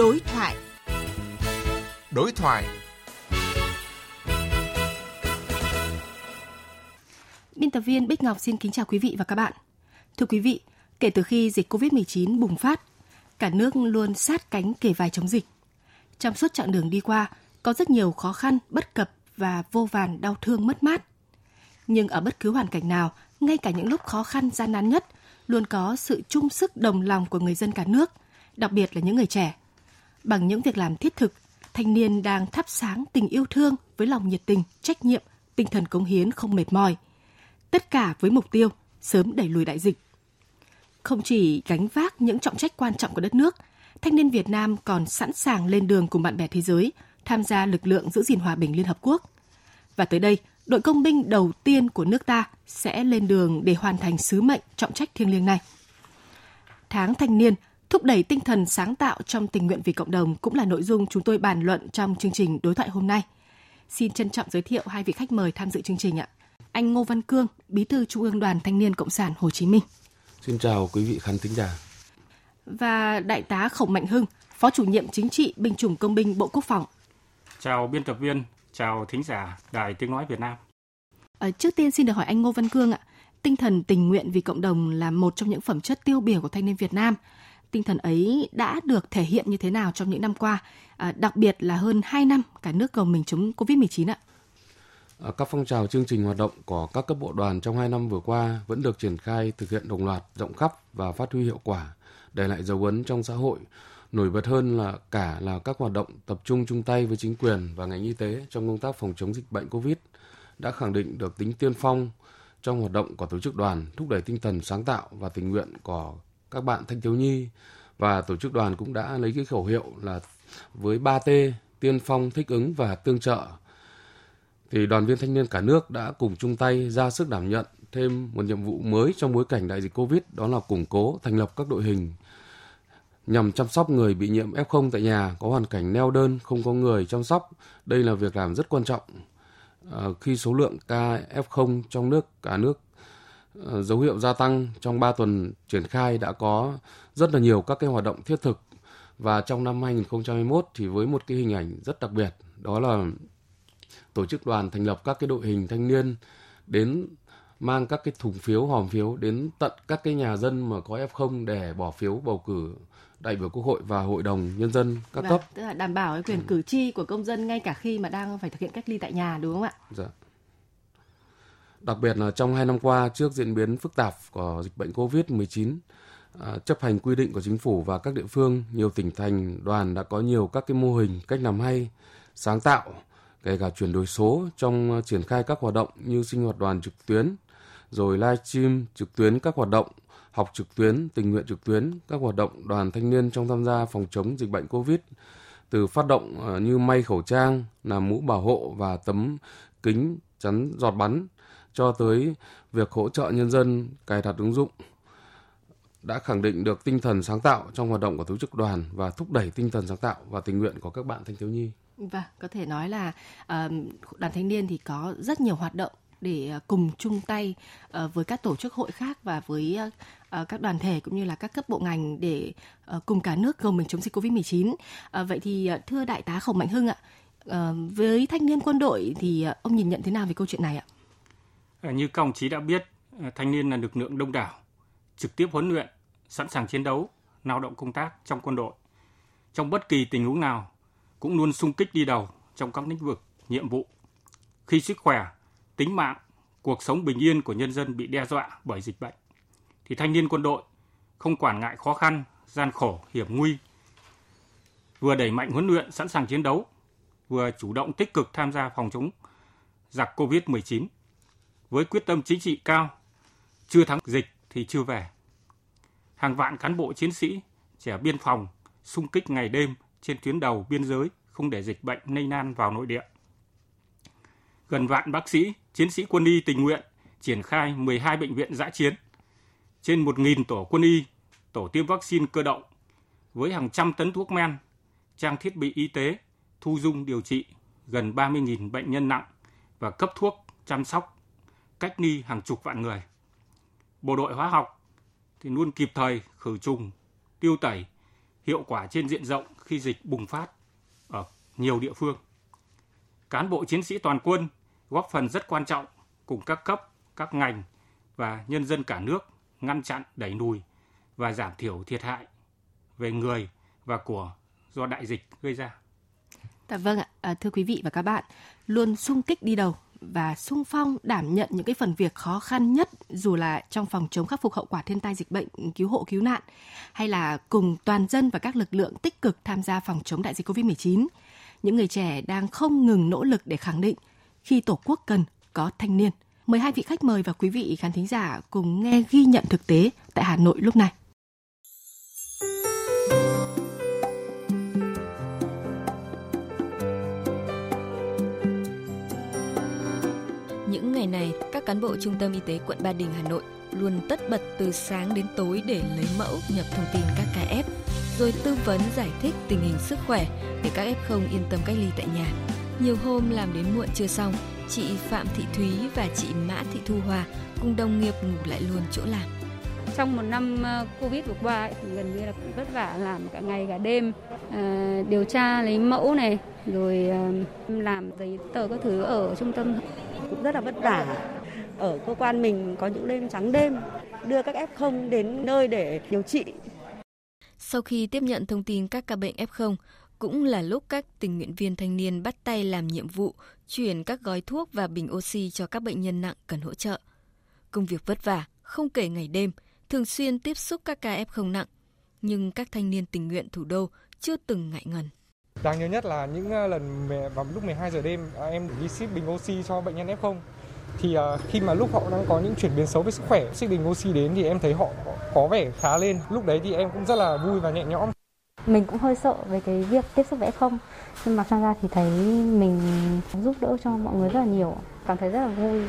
Đối thoại. Đối thoại. Biên tập viên Bích Ngọc xin kính chào quý vị và các bạn. Thưa quý vị, kể từ khi dịch COVID-19 bùng phát, cả nước luôn sát cánh kề vai chống dịch. Trong suốt chặng đường đi qua, có rất nhiều khó khăn, bất cập và vô vàn đau thương mất mát. Nhưng ở bất cứ hoàn cảnh nào, ngay cả những lúc khó khăn gian nan nhất, luôn có sự chung sức đồng lòng của người dân cả nước, đặc biệt là những người trẻ. Bằng những việc làm thiết thực, thanh niên đang thắp sáng tình yêu thương với lòng nhiệt tình, trách nhiệm, tinh thần cống hiến không mệt mỏi. Tất cả với mục tiêu sớm đẩy lùi đại dịch. Không chỉ gánh vác những trọng trách quan trọng của đất nước, thanh niên Việt Nam còn sẵn sàng lên đường cùng bạn bè thế giới tham gia lực lượng giữ gìn hòa bình Liên Hợp Quốc. Và tới đây, đội công binh đầu tiên của nước ta sẽ lên đường để hoàn thành sứ mệnh trọng trách thiêng liêng này. Tháng thanh niên thúc đẩy tinh thần sáng tạo trong tình nguyện vì cộng đồng cũng là nội dung chúng tôi bàn luận trong chương trình đối thoại hôm nay. Xin trân trọng giới thiệu hai vị khách mời tham dự chương trình ạ. Anh Ngô Văn Cương, Bí thư Trung ương Đoàn Thanh niên Cộng sản Hồ Chí Minh. Xin chào quý vị khán thính giả. Và Đại tá Khổng Mạnh Hưng, Phó chủ nhiệm chính trị binh chủng công binh Bộ Quốc phòng. Chào biên tập viên, chào thính giả Đài Tiếng Nói Việt Nam. À, trước tiên xin được hỏi anh Ngô Văn Cương ạ. Tinh thần tình nguyện vì cộng đồng là một trong những phẩm chất tiêu biểu của thanh niên Việt Nam. Tinh thần ấy đã được thể hiện như thế nào trong những năm qua, à, đặc biệt là hơn 2 năm cả nước gồng mình chống Covid-19 ạ? À, các phong trào chương trình hoạt động của các cấp bộ đoàn trong 2 năm vừa qua vẫn được triển khai thực hiện đồng loạt, rộng khắp và phát huy hiệu quả, để lại dấu ấn trong xã hội. Nổi bật hơn là cả là các hoạt động tập trung chung tay với chính quyền và ngành y tế trong công tác phòng chống dịch bệnh COVID đã khẳng định được tính tiên phong trong hoạt động của tổ chức đoàn, thúc đẩy tinh thần sáng tạo và tình nguyện của các bạn thanh thiếu nhi và tổ chức đoàn cũng đã lấy cái khẩu hiệu là với 3T tiên phong thích ứng và tương trợ thì đoàn viên thanh niên cả nước đã cùng chung tay ra sức đảm nhận thêm một nhiệm vụ mới trong bối cảnh đại dịch Covid đó là củng cố thành lập các đội hình nhằm chăm sóc người bị nhiễm F0 tại nhà có hoàn cảnh neo đơn không có người chăm sóc. Đây là việc làm rất quan trọng à, khi số lượng ca F0 trong nước cả nước dấu hiệu gia tăng trong 3 tuần triển khai đã có rất là nhiều các cái hoạt động thiết thực và trong năm 2021 thì với một cái hình ảnh rất đặc biệt đó là tổ chức đoàn thành lập các cái đội hình thanh niên đến mang các cái thùng phiếu hòm phiếu đến tận các cái nhà dân mà có F0 để bỏ phiếu bầu cử đại biểu quốc hội và hội đồng nhân dân các Vâng, cấp. tức là đảm bảo cái quyền cử tri của công dân ngay cả khi mà đang phải thực hiện cách ly tại nhà đúng không ạ? Dạ. Đặc biệt là trong hai năm qua trước diễn biến phức tạp của dịch bệnh COVID-19, à, chấp hành quy định của chính phủ và các địa phương, nhiều tỉnh thành đoàn đã có nhiều các cái mô hình cách làm hay, sáng tạo, kể cả chuyển đổi số trong à, triển khai các hoạt động như sinh hoạt đoàn trực tuyến, rồi livestream trực tuyến các hoạt động học trực tuyến, tình nguyện trực tuyến, các hoạt động đoàn thanh niên trong tham gia phòng chống dịch bệnh COVID từ phát động à, như may khẩu trang, làm mũ bảo hộ và tấm kính chắn giọt bắn cho tới việc hỗ trợ nhân dân cài đặt ứng dụng đã khẳng định được tinh thần sáng tạo trong hoạt động của tổ chức đoàn và thúc đẩy tinh thần sáng tạo và tình nguyện của các bạn thanh thiếu nhi. Vâng, có thể nói là ờ, đoàn thanh niên thì có rất nhiều hoạt động để ờ, cùng chung tay ờ, với các tổ chức hội khác và với các đoàn thể cũng như là các cấp bộ ngành để cùng cả nước gồng mình chống dịch Covid-19. Vậy thì thưa đại tá Khổng Mạnh Hưng ạ, với thanh niên quân đội thì ông nhìn nhận thế nào về câu chuyện này ạ? Ờ, như các đồng chí đã biết, ờ, thanh niên là lực lượng đông đảo, trực tiếp huấn luyện, sẵn sàng chiến đấu, lao động công tác trong quân đội. Trong bất kỳ tình huống nào, cũng luôn sung kích đi đầu trong các lĩnh vực, nhiệm vụ. Khi sức khỏe, tính mạng, cuộc sống bình yên của nhân dân bị đe dọa bởi dịch bệnh, thì thanh niên quân đội không quản ngại khó khăn, gian khổ, hiểm nguy, vừa đẩy mạnh huấn luyện sẵn sàng chiến đấu, vừa chủ động tích cực tham gia phòng chống giặc COVID-19 với quyết tâm chính trị cao, chưa thắng dịch thì chưa về. Hàng vạn cán bộ chiến sĩ, trẻ biên phòng xung kích ngày đêm trên tuyến đầu biên giới không để dịch bệnh lây lan vào nội địa. Gần vạn bác sĩ, chiến sĩ quân y tình nguyện triển khai 12 bệnh viện giã chiến, trên 1.000 tổ quân y, tổ tiêm vaccine cơ động, với hàng trăm tấn thuốc men, trang thiết bị y tế, thu dung điều trị gần 30.000 bệnh nhân nặng và cấp thuốc chăm sóc cách ly hàng chục vạn người. Bộ đội hóa học thì luôn kịp thời khử trùng, tiêu tẩy, hiệu quả trên diện rộng khi dịch bùng phát ở nhiều địa phương. Cán bộ chiến sĩ toàn quân góp phần rất quan trọng cùng các cấp, các ngành và nhân dân cả nước ngăn chặn, đẩy lùi và giảm thiểu thiệt hại về người và của do đại dịch gây ra. Dạ vâng ạ, à, thưa quý vị và các bạn, luôn sung kích đi đầu và sung phong đảm nhận những cái phần việc khó khăn nhất dù là trong phòng chống khắc phục hậu quả thiên tai dịch bệnh, cứu hộ cứu nạn hay là cùng toàn dân và các lực lượng tích cực tham gia phòng chống đại dịch Covid-19. Những người trẻ đang không ngừng nỗ lực để khẳng định khi Tổ quốc cần có thanh niên. Mời hai vị khách mời và quý vị khán thính giả cùng nghe ghi nhận thực tế tại Hà Nội lúc này. Những ngày này, các cán bộ Trung tâm Y tế quận Ba Đình, Hà Nội luôn tất bật từ sáng đến tối để lấy mẫu, nhập thông tin các ca F, rồi tư vấn giải thích tình hình sức khỏe để các F0 yên tâm cách ly tại nhà. Nhiều hôm làm đến muộn chưa xong, chị Phạm Thị Thúy và chị Mã Thị Thu Hòa cùng đồng nghiệp ngủ lại luôn chỗ làm. Trong một năm ờ, Covid vừa qua thì gần như là cũng vất vả làm cả ngày cả đêm, à, điều tra lấy mẫu này, rồi à, làm giấy tờ các thứ ở trung tâm cũng rất là vất vả. Ở cơ quan mình có những đêm trắng đêm đưa các F0 đến nơi để điều trị. Sau khi tiếp nhận thông tin các ca bệnh F0, cũng là lúc các tình nguyện viên thanh niên bắt tay làm nhiệm vụ chuyển các gói thuốc và bình oxy cho các bệnh nhân nặng cần hỗ trợ. Công việc vất vả, không kể ngày đêm, thường xuyên tiếp xúc các ca F0 nặng, nhưng các thanh niên tình nguyện thủ đô chưa từng ngại ngần. Đáng nhớ nhất là những ờ, lần vào lúc 12 giờ đêm à, em đi ship bình oxy cho bệnh nhân F0 thì uh, khi mà lúc họ đang có những chuyển biến xấu về sức khỏe, ship bình oxy đến thì em thấy họ có vẻ khá lên. Lúc đấy thì em cũng rất là vui và nhẹ nhõm. Mình cũng hơi sợ về cái việc tiếp xúc với F0 nhưng mà sang ra thì thấy mình giúp đỡ cho mọi người rất là nhiều, cảm thấy rất là vui.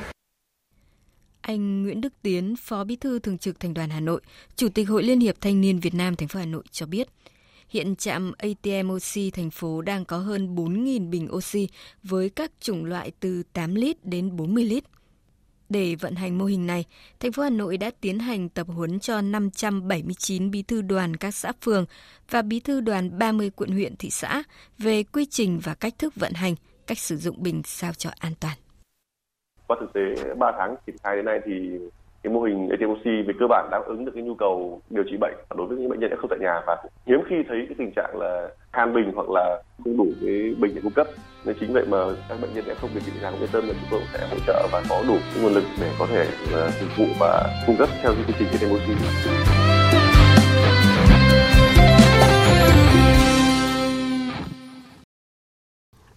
Anh Nguyễn Đức Tiến, Phó Bí thư Thường trực Thành đoàn Hà Nội, Chủ tịch Hội Liên hiệp Thanh niên Việt Nam thành phố Hà Nội cho biết, hiện trạm ATM Oxy thành phố đang có hơn 4.000 bình oxy với các chủng loại từ 8 lít đến 40 lít. Để vận hành mô hình này, thành phố Hà Nội đã tiến hành tập huấn cho 579 bí thư đoàn các xã phường và bí thư đoàn 30 quận huyện thị xã về quy trình và cách thức vận hành, cách sử dụng bình sao cho an toàn. Qua thực tế 3 tháng triển khai đến nay thì cái mô hình ATMC về cơ bản đáp ứng được cái nhu cầu điều trị bệnh đối với những bệnh nhân f không tại nhà và hiếm khi thấy cái tình trạng là khan bình hoặc là không đủ cái bình để cung cấp nên chính vậy mà các bệnh nhân f không điều trị tại nhà cũng yên tâm là chúng tôi sẽ hỗ trợ và có đủ cái nguồn lực để có thể ờ, phục vụ và cung cấp theo cái quy trình ATMC.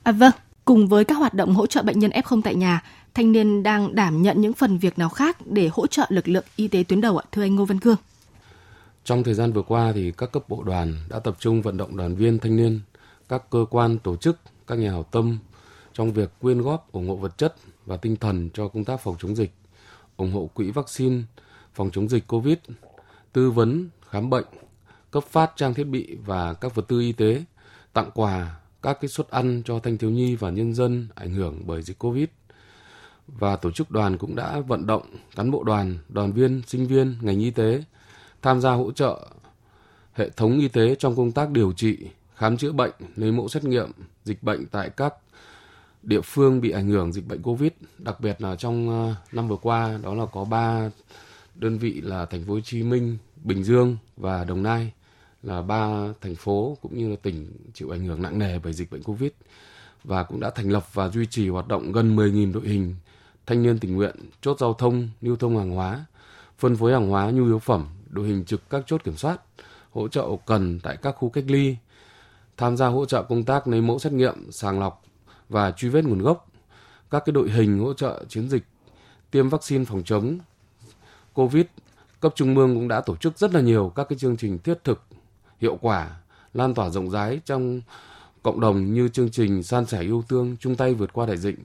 À vâng, cùng với các hoạt động hỗ trợ bệnh nhân F0 tại nhà, thanh niên đang đảm nhận những phần việc nào khác để hỗ trợ lực lượng y tế tuyến đầu ạ, thưa anh Ngô Văn Cương? Trong thời gian vừa qua thì các cấp bộ đoàn đã tập trung vận động đoàn viên thanh niên, các cơ quan tổ chức, các nhà hảo tâm trong việc quyên góp ủng hộ vật chất và tinh thần cho công tác phòng chống dịch, ủng hộ quỹ vaccine phòng chống dịch COVID, tư vấn khám bệnh, cấp phát trang thiết bị và các vật tư y tế, tặng quà các cái suất ăn cho thanh thiếu nhi và nhân dân ảnh hưởng bởi dịch Covid. Và tổ chức đoàn cũng đã vận động cán bộ đoàn, đoàn viên, sinh viên, ngành y tế tham gia hỗ trợ hệ thống y tế trong công tác điều trị, khám chữa bệnh, lấy mẫu xét nghiệm dịch bệnh tại các địa phương bị ảnh hưởng dịch bệnh Covid, đặc biệt là trong ờ, năm vừa qua đó là có 3 đơn vị là thành phố Hồ Chí Minh, Bình Dương và Đồng Nai là ba thành phố cũng như là tỉnh chịu ảnh hưởng nặng nề bởi dịch bệnh Covid và cũng đã thành lập và duy trì hoạt động gần 10.000 đội hình thanh niên tình nguyện, chốt giao thông, lưu thông hàng hóa, phân phối hàng hóa nhu yếu phẩm, đội hình trực các chốt kiểm soát, hỗ trợ cần tại các khu cách ly, tham gia hỗ trợ công tác lấy mẫu xét nghiệm, sàng lọc và truy vết nguồn gốc, các cái đội hình hỗ trợ chiến dịch tiêm vaccine phòng chống COVID cấp trung ương cũng đã tổ chức rất là nhiều các cái chương trình thiết thực hiệu quả, lan tỏa rộng rãi trong cộng đồng như chương trình san sẻ yêu thương chung tay vượt qua đại dịch,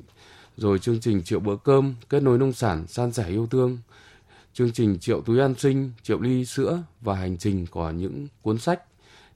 rồi chương trình triệu bữa cơm kết nối nông sản san sẻ yêu thương, chương trình triệu túi an sinh, triệu ly sữa và hành trình của những cuốn sách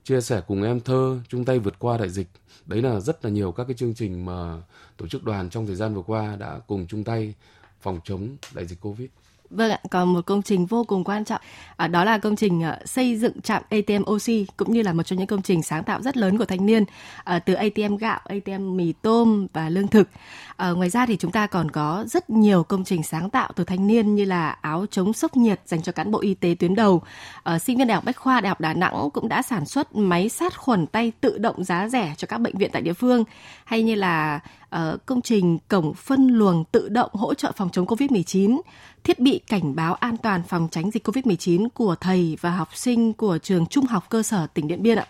chia sẻ cùng em thơ chung tay vượt qua đại dịch. Đấy là rất là nhiều các cái chương trình mà tổ chức đoàn trong thời gian vừa qua đã cùng chung tay phòng chống đại dịch covid. Vâng ạ, còn một công trình vô cùng quan trọng, à, đó là công trình à, xây dựng trạm ATM OC cũng như là một trong những công trình sáng tạo rất lớn của thanh niên à, từ ATM gạo, ATM mì tôm và lương thực. À, ngoài ra thì chúng ta còn có rất nhiều công trình sáng tạo từ thanh niên như là áo chống sốc nhiệt dành cho cán bộ y tế tuyến đầu. À, sinh viên Đại học Bách khoa Đại học Đà Nẵng cũng đã sản xuất máy sát khuẩn tay tự động giá rẻ cho các bệnh viện tại địa phương hay như là uh, công trình cổng phân luồng tự động hỗ trợ phòng chống COVID-19 thiết bị cảnh báo an toàn phòng tránh dịch COVID-19 của thầy và học sinh của trường trung học cơ sở tỉnh Điện Biên ạ.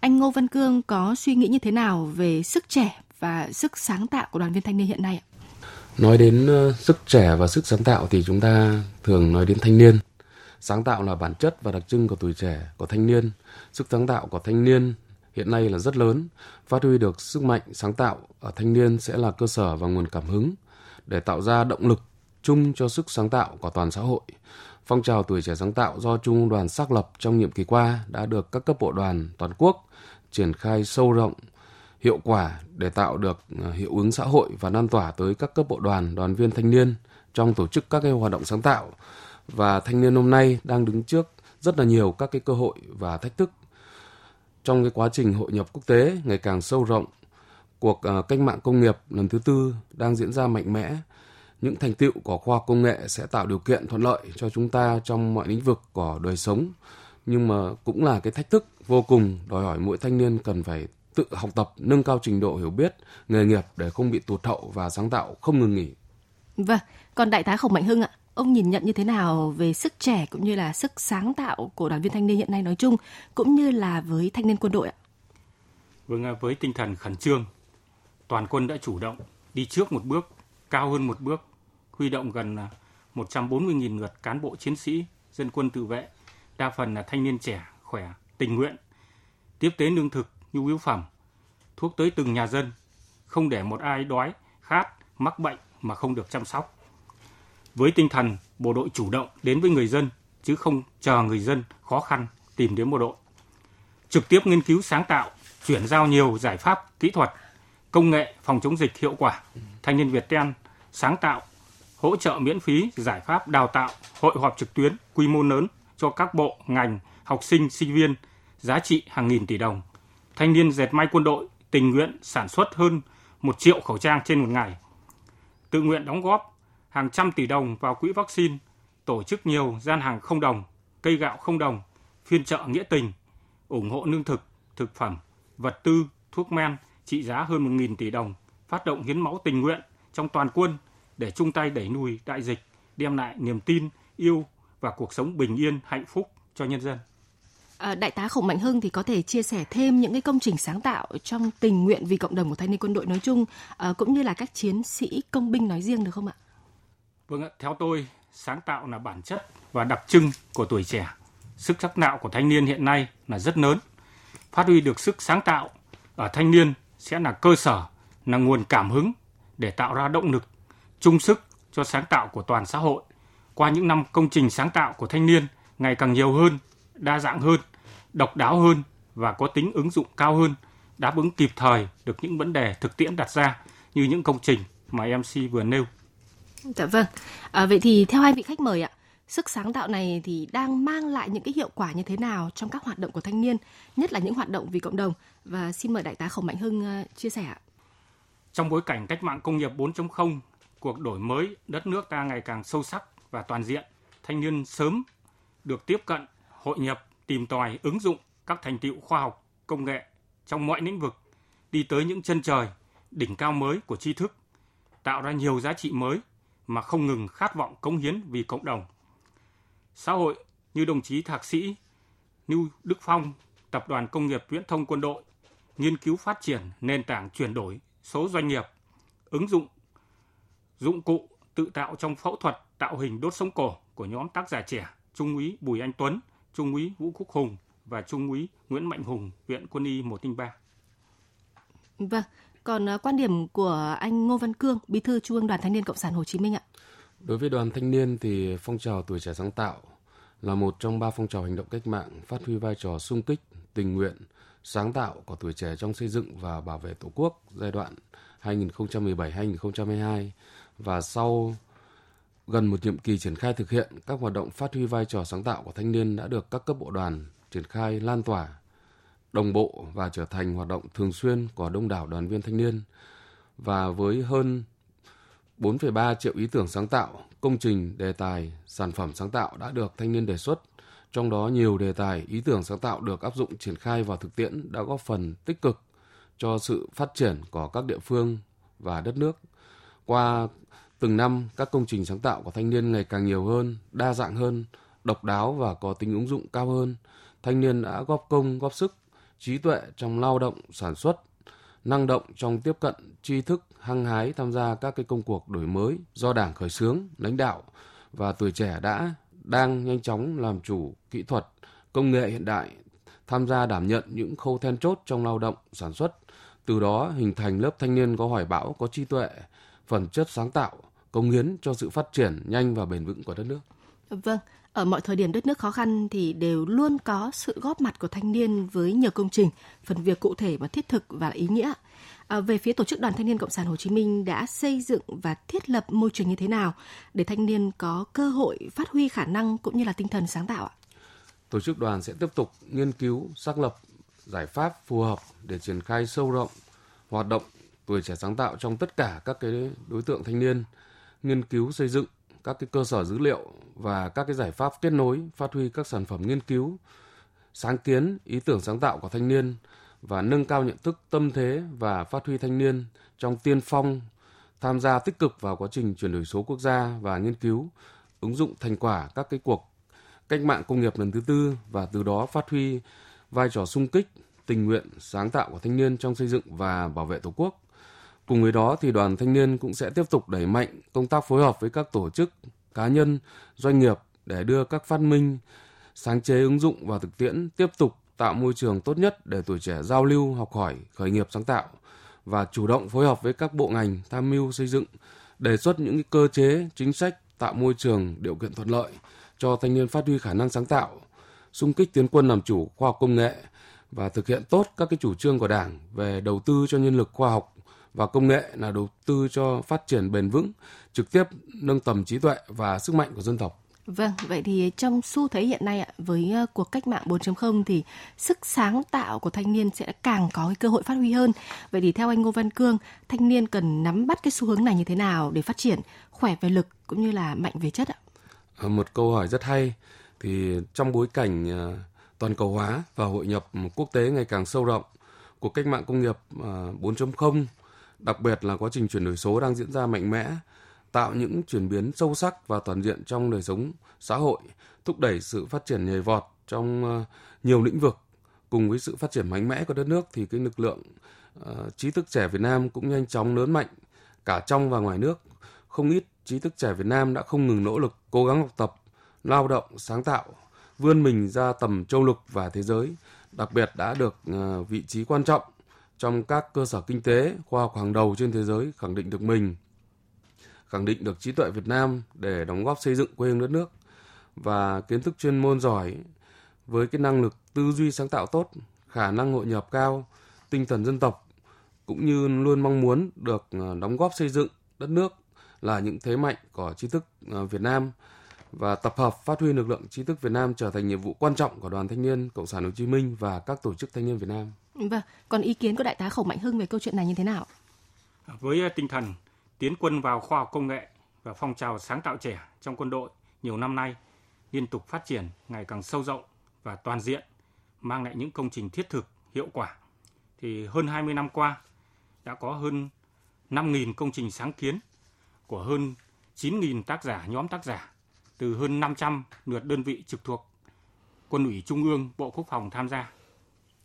Anh Ngô Văn Cương có suy nghĩ như thế nào về sức trẻ và sức sáng tạo của đoàn viên thanh niên hiện nay ạ? Nói đến uh, sức trẻ và sức sáng tạo thì chúng ta thường nói đến thanh niên. Sáng tạo là bản chất và đặc trưng của tuổi trẻ, của thanh niên. Sức sáng tạo của thanh niên hiện nay là rất lớn. Phát huy được sức mạnh sáng tạo ở thanh niên sẽ là cơ sở và nguồn cảm hứng để tạo ra động lực chung cho sức sáng tạo của toàn xã hội. Phong trào tuổi trẻ sáng tạo do Trung ương đoàn xác lập trong nhiệm kỳ qua đã được các cấp bộ đoàn toàn quốc triển khai sâu rộng, hiệu quả để tạo được ờ, hiệu ứng xã hội và lan tỏa tới các cấp bộ đoàn, đoàn viên thanh niên trong tổ chức các cái hoạt động sáng tạo. Và thanh niên hôm nay đang đứng trước rất là nhiều các cái cơ hội và thách thức trong cái quá trình hội nhập quốc tế ngày càng sâu rộng. Cuộc uh, cách mạng công nghiệp lần thứ tư đang diễn ra mạnh mẽ những thành tựu của khoa công nghệ sẽ tạo điều kiện thuận lợi cho chúng ta trong mọi lĩnh vực của đời sống nhưng mà cũng là cái thách thức vô cùng đòi hỏi mỗi thanh niên cần phải tự học tập nâng cao trình độ hiểu biết nghề nghiệp để không bị tụt hậu và sáng tạo không ngừng nghỉ. Vâng, còn đại tá Khổng Mạnh Hưng ạ, ông nhìn nhận như thế nào về sức trẻ cũng như là sức sáng tạo của đoàn viên thanh niên hiện nay nói chung cũng như là với thanh niên quân đội ạ? Vâng, với tinh thần khẩn trương, toàn quân đã chủ động đi trước một bước, cao hơn một bước huy động gần à, 140.000 lượt cán bộ chiến sĩ, dân quân tự vệ, đa phần là thanh niên trẻ, khỏe, tình nguyện, tiếp tế lương thực, nhu yếu phẩm, thuốc tới từng nhà dân, không để một ai đói, khát, mắc bệnh mà không được chăm sóc. Với tinh thần bộ đội chủ động đến với người dân chứ không chờ người dân khó khăn tìm đến bộ đội. Trực tiếp nghiên cứu sáng tạo, chuyển giao nhiều giải pháp kỹ thuật, công nghệ phòng chống dịch hiệu quả. Thanh niên Việt Ten sáng tạo hỗ trợ miễn phí giải pháp đào tạo hội họp trực tuyến quy mô lớn cho các bộ, ngành, học sinh, sinh viên, giá trị hàng nghìn tỷ đồng. Thanh niên dệt may quân đội tình nguyện sản xuất hơn một triệu khẩu trang trên một ngày. Tự nguyện đóng góp hàng trăm tỷ đồng vào quỹ vaccine, tổ chức nhiều gian hàng không đồng, cây gạo không đồng, phiên chợ nghĩa tình, ủng hộ lương thực, thực phẩm, vật tư, thuốc men trị giá hơn 1.000 tỷ đồng, phát động hiến máu tình nguyện trong toàn quân để chung tay đẩy lùi đại dịch, đem lại niềm tin, yêu và cuộc sống bình yên, hạnh phúc cho nhân dân. À, Đại tá Khổng Mạnh Hưng thì có thể chia sẻ thêm những cái công trình sáng tạo trong tình nguyện vì cộng đồng của thanh niên quân đội nói chung à, cũng như là các chiến sĩ công binh nói riêng được không ạ? Vâng ạ, theo tôi sáng tạo là bản chất và đặc trưng của tuổi trẻ. Sức sáng tạo của thanh niên hiện nay là rất lớn. Phát huy được sức sáng tạo ở thanh niên sẽ là cơ sở, là nguồn cảm hứng để tạo ra động lực chung sức cho sáng tạo của toàn xã hội. Qua những năm công trình sáng tạo của thanh niên ngày càng nhiều hơn, đa dạng hơn, độc đáo hơn và có tính ứng dụng cao hơn, đáp ứng kịp thời được những vấn đề thực tiễn đặt ra như những công trình mà MC vừa nêu. Dạ vâng. À, vậy thì theo hai vị khách mời ạ, sức sáng tạo này thì đang mang lại những cái hiệu quả như thế nào trong các hoạt động của thanh niên, nhất là những hoạt động vì cộng đồng và xin mời đại tá Khổng Mạnh Hưng ờ, chia sẻ ạ. Trong bối cảnh cách mạng công nghiệp 4.0 cuộc đổi mới đất nước ta ngày càng sâu sắc và toàn diện, thanh niên sớm được tiếp cận, hội nhập, tìm tòi, ứng dụng các thành tựu khoa học, công nghệ trong mọi lĩnh vực, đi tới những chân trời, đỉnh cao mới của tri thức, tạo ra nhiều giá trị mới mà không ngừng khát vọng cống hiến vì cộng đồng. Xã hội như đồng chí thạc sĩ Lưu Đức Phong, Tập đoàn Công nghiệp Viễn thông Quân đội, nghiên cứu phát triển nền tảng chuyển đổi số doanh nghiệp, ứng dụng dụng cụ tự tạo trong phẫu thuật tạo hình đốt sống cổ của nhóm tác giả trẻ Trung úy Bùi Anh Tuấn, Trung úy Vũ Quốc Hùng và Trung úy Nguyễn Mạnh Hùng, Viện Quân y 103. Vâng, còn ờ, quan điểm của anh Ngô Văn Cương, Bí thư Trung ương Đoàn Thanh niên Cộng sản Hồ Chí Minh ạ. Đối với đoàn thanh niên thì phong trào tuổi trẻ sáng tạo là một trong ba phong trào hành động cách mạng phát huy vai trò sung kích, tình nguyện, sáng tạo của tuổi trẻ trong xây dựng và bảo vệ Tổ quốc giai đoạn 2017-2022 và sau gần một nhiệm kỳ triển khai thực hiện, các hoạt động phát huy vai trò sáng tạo của thanh niên đã được các cấp bộ đoàn triển khai lan tỏa, đồng bộ và trở thành hoạt động thường xuyên của đông đảo đoàn viên thanh niên. Và với hơn 4,3 triệu ý tưởng sáng tạo, công trình, đề tài, sản phẩm sáng tạo đã được thanh niên đề xuất. Trong đó nhiều đề tài, ý tưởng sáng tạo được áp dụng triển khai vào thực tiễn đã góp phần tích cực cho sự phát triển của các địa phương và đất nước. Qua từng năm, các công trình sáng tạo của thanh niên ngày càng nhiều hơn, đa dạng hơn, độc đáo và có tính ứng dụng cao hơn. Thanh niên đã góp công, góp sức, trí tuệ trong lao động, sản xuất, năng động trong tiếp cận tri thức, hăng hái tham gia các cái công cuộc đổi mới do Đảng khởi xướng, lãnh đạo và tuổi trẻ đã đang nhanh chóng làm chủ kỹ thuật, công nghệ hiện đại, tham gia đảm nhận những khâu then chốt trong lao động, sản xuất, từ đó hình thành lớp thanh niên có hoài bão, có trí tuệ, phần chất sáng tạo, công hiến cho sự phát triển nhanh và bền vững của đất nước. Vâng, ở mọi thời điểm đất nước khó khăn thì đều luôn có sự góp mặt của thanh niên với nhiều công trình, phần việc cụ thể và thiết thực và ý nghĩa. À, về phía Tổ chức Đoàn Thanh niên Cộng sản Hồ Chí Minh đã xây dựng và thiết lập môi trường như thế nào để thanh niên có cơ hội phát huy khả năng cũng như là tinh thần sáng tạo ạ? Tổ chức đoàn sẽ tiếp tục nghiên cứu, xác lập giải pháp phù hợp để triển khai sâu rộng hoạt động tuổi trẻ sáng tạo trong tất cả các cái đối tượng thanh niên, nghiên cứu xây dựng các cái cơ sở dữ liệu và các cái giải pháp kết nối, phát huy các sản phẩm nghiên cứu, sáng kiến, ý tưởng sáng tạo của thanh niên và nâng cao nhận thức tâm thế và phát huy thanh niên trong tiên phong tham gia tích cực vào quá trình chuyển đổi số quốc gia và nghiên cứu ứng dụng thành quả các cái cuộc cách mạng công nghiệp lần thứ tư và từ đó phát huy vai trò sung kích tình nguyện sáng tạo của thanh niên trong xây dựng và bảo vệ tổ quốc cùng với đó thì đoàn thanh niên cũng sẽ tiếp tục đẩy mạnh công tác phối hợp với các tổ chức cá nhân doanh nghiệp để đưa các phát minh sáng chế ứng dụng vào thực tiễn tiếp tục tạo môi trường tốt nhất để tuổi trẻ giao lưu, học hỏi, khởi nghiệp sáng tạo và chủ động phối hợp với các bộ ngành tham mưu xây dựng, đề xuất những cơ chế, chính sách tạo môi trường điều kiện thuận lợi cho thanh niên phát huy khả năng sáng tạo, xung kích tiến quân làm chủ khoa học công nghệ và thực hiện tốt các cái chủ trương của Đảng về đầu tư cho nhân lực khoa học và công nghệ là đầu tư cho phát triển bền vững, trực tiếp nâng tầm trí tuệ và sức mạnh của dân tộc. Vâng, vậy thì trong xu thế hiện nay ạ, với ờ, cuộc cách mạng 4.0 thì sức sáng tạo của thanh niên sẽ càng có cái cơ hội phát huy hơn. Vậy thì theo anh Ngô Văn Cương, thanh niên cần nắm bắt cái xu hướng này như thế nào để phát triển khỏe về lực cũng như là mạnh về chất ạ? Ờ, một câu hỏi rất hay. Thì trong bối cảnh ờ, toàn cầu hóa và hội nhập quốc tế ngày càng sâu rộng, cuộc cách mạng công nghiệp 4.0, đặc biệt là quá trình chuyển đổi số đang diễn ra mạnh mẽ tạo những chuyển biến sâu sắc và toàn diện trong đời sống xã hội, thúc đẩy sự phát triển nhảy vọt trong ờ, nhiều lĩnh vực. Cùng với sự phát triển mạnh mẽ của đất nước thì cái lực lượng uh, trí thức trẻ Việt Nam cũng nhanh chóng lớn mạnh cả trong và ngoài nước. Không ít trí thức trẻ Việt Nam đã không ngừng nỗ lực cố gắng học tập, lao động, sáng tạo, vươn mình ra tầm châu lục và thế giới, đặc biệt đã được uh, vị trí quan trọng trong các cơ sở kinh tế, khoa học hàng đầu trên thế giới khẳng định được mình khẳng định được trí tuệ Việt Nam để đóng góp xây dựng quê hương đất nước và kiến thức chuyên môn giỏi với cái năng lực tư duy sáng tạo tốt, khả năng hội nhập cao, tinh thần dân tộc cũng như luôn mong muốn được ờ, đóng góp xây dựng đất nước là những thế mạnh của trí thức ờ, Việt Nam và tập hợp phát huy lực lượng trí thức Việt Nam trở thành nhiệm vụ quan trọng của Đoàn Thanh niên Cộng sản Hồ Chí Minh và các tổ chức thanh niên Việt Nam. Vâng, còn ý kiến của đại tá Khổng Mạnh Hưng về câu chuyện này như thế nào? Với ờ, tinh thần tiến quân vào khoa học công nghệ và phong trào sáng tạo trẻ trong quân đội nhiều năm nay liên tục phát triển ngày càng sâu rộng và toàn diện, mang lại những công trình thiết thực, hiệu quả. Thì hơn 20 năm qua đã có hơn 5.000 công trình sáng kiến của hơn 9.000 tác giả, nhóm tác giả từ hơn 500 lượt đơn vị trực thuộc Quân ủy Trung ương, Bộ Quốc phòng tham gia.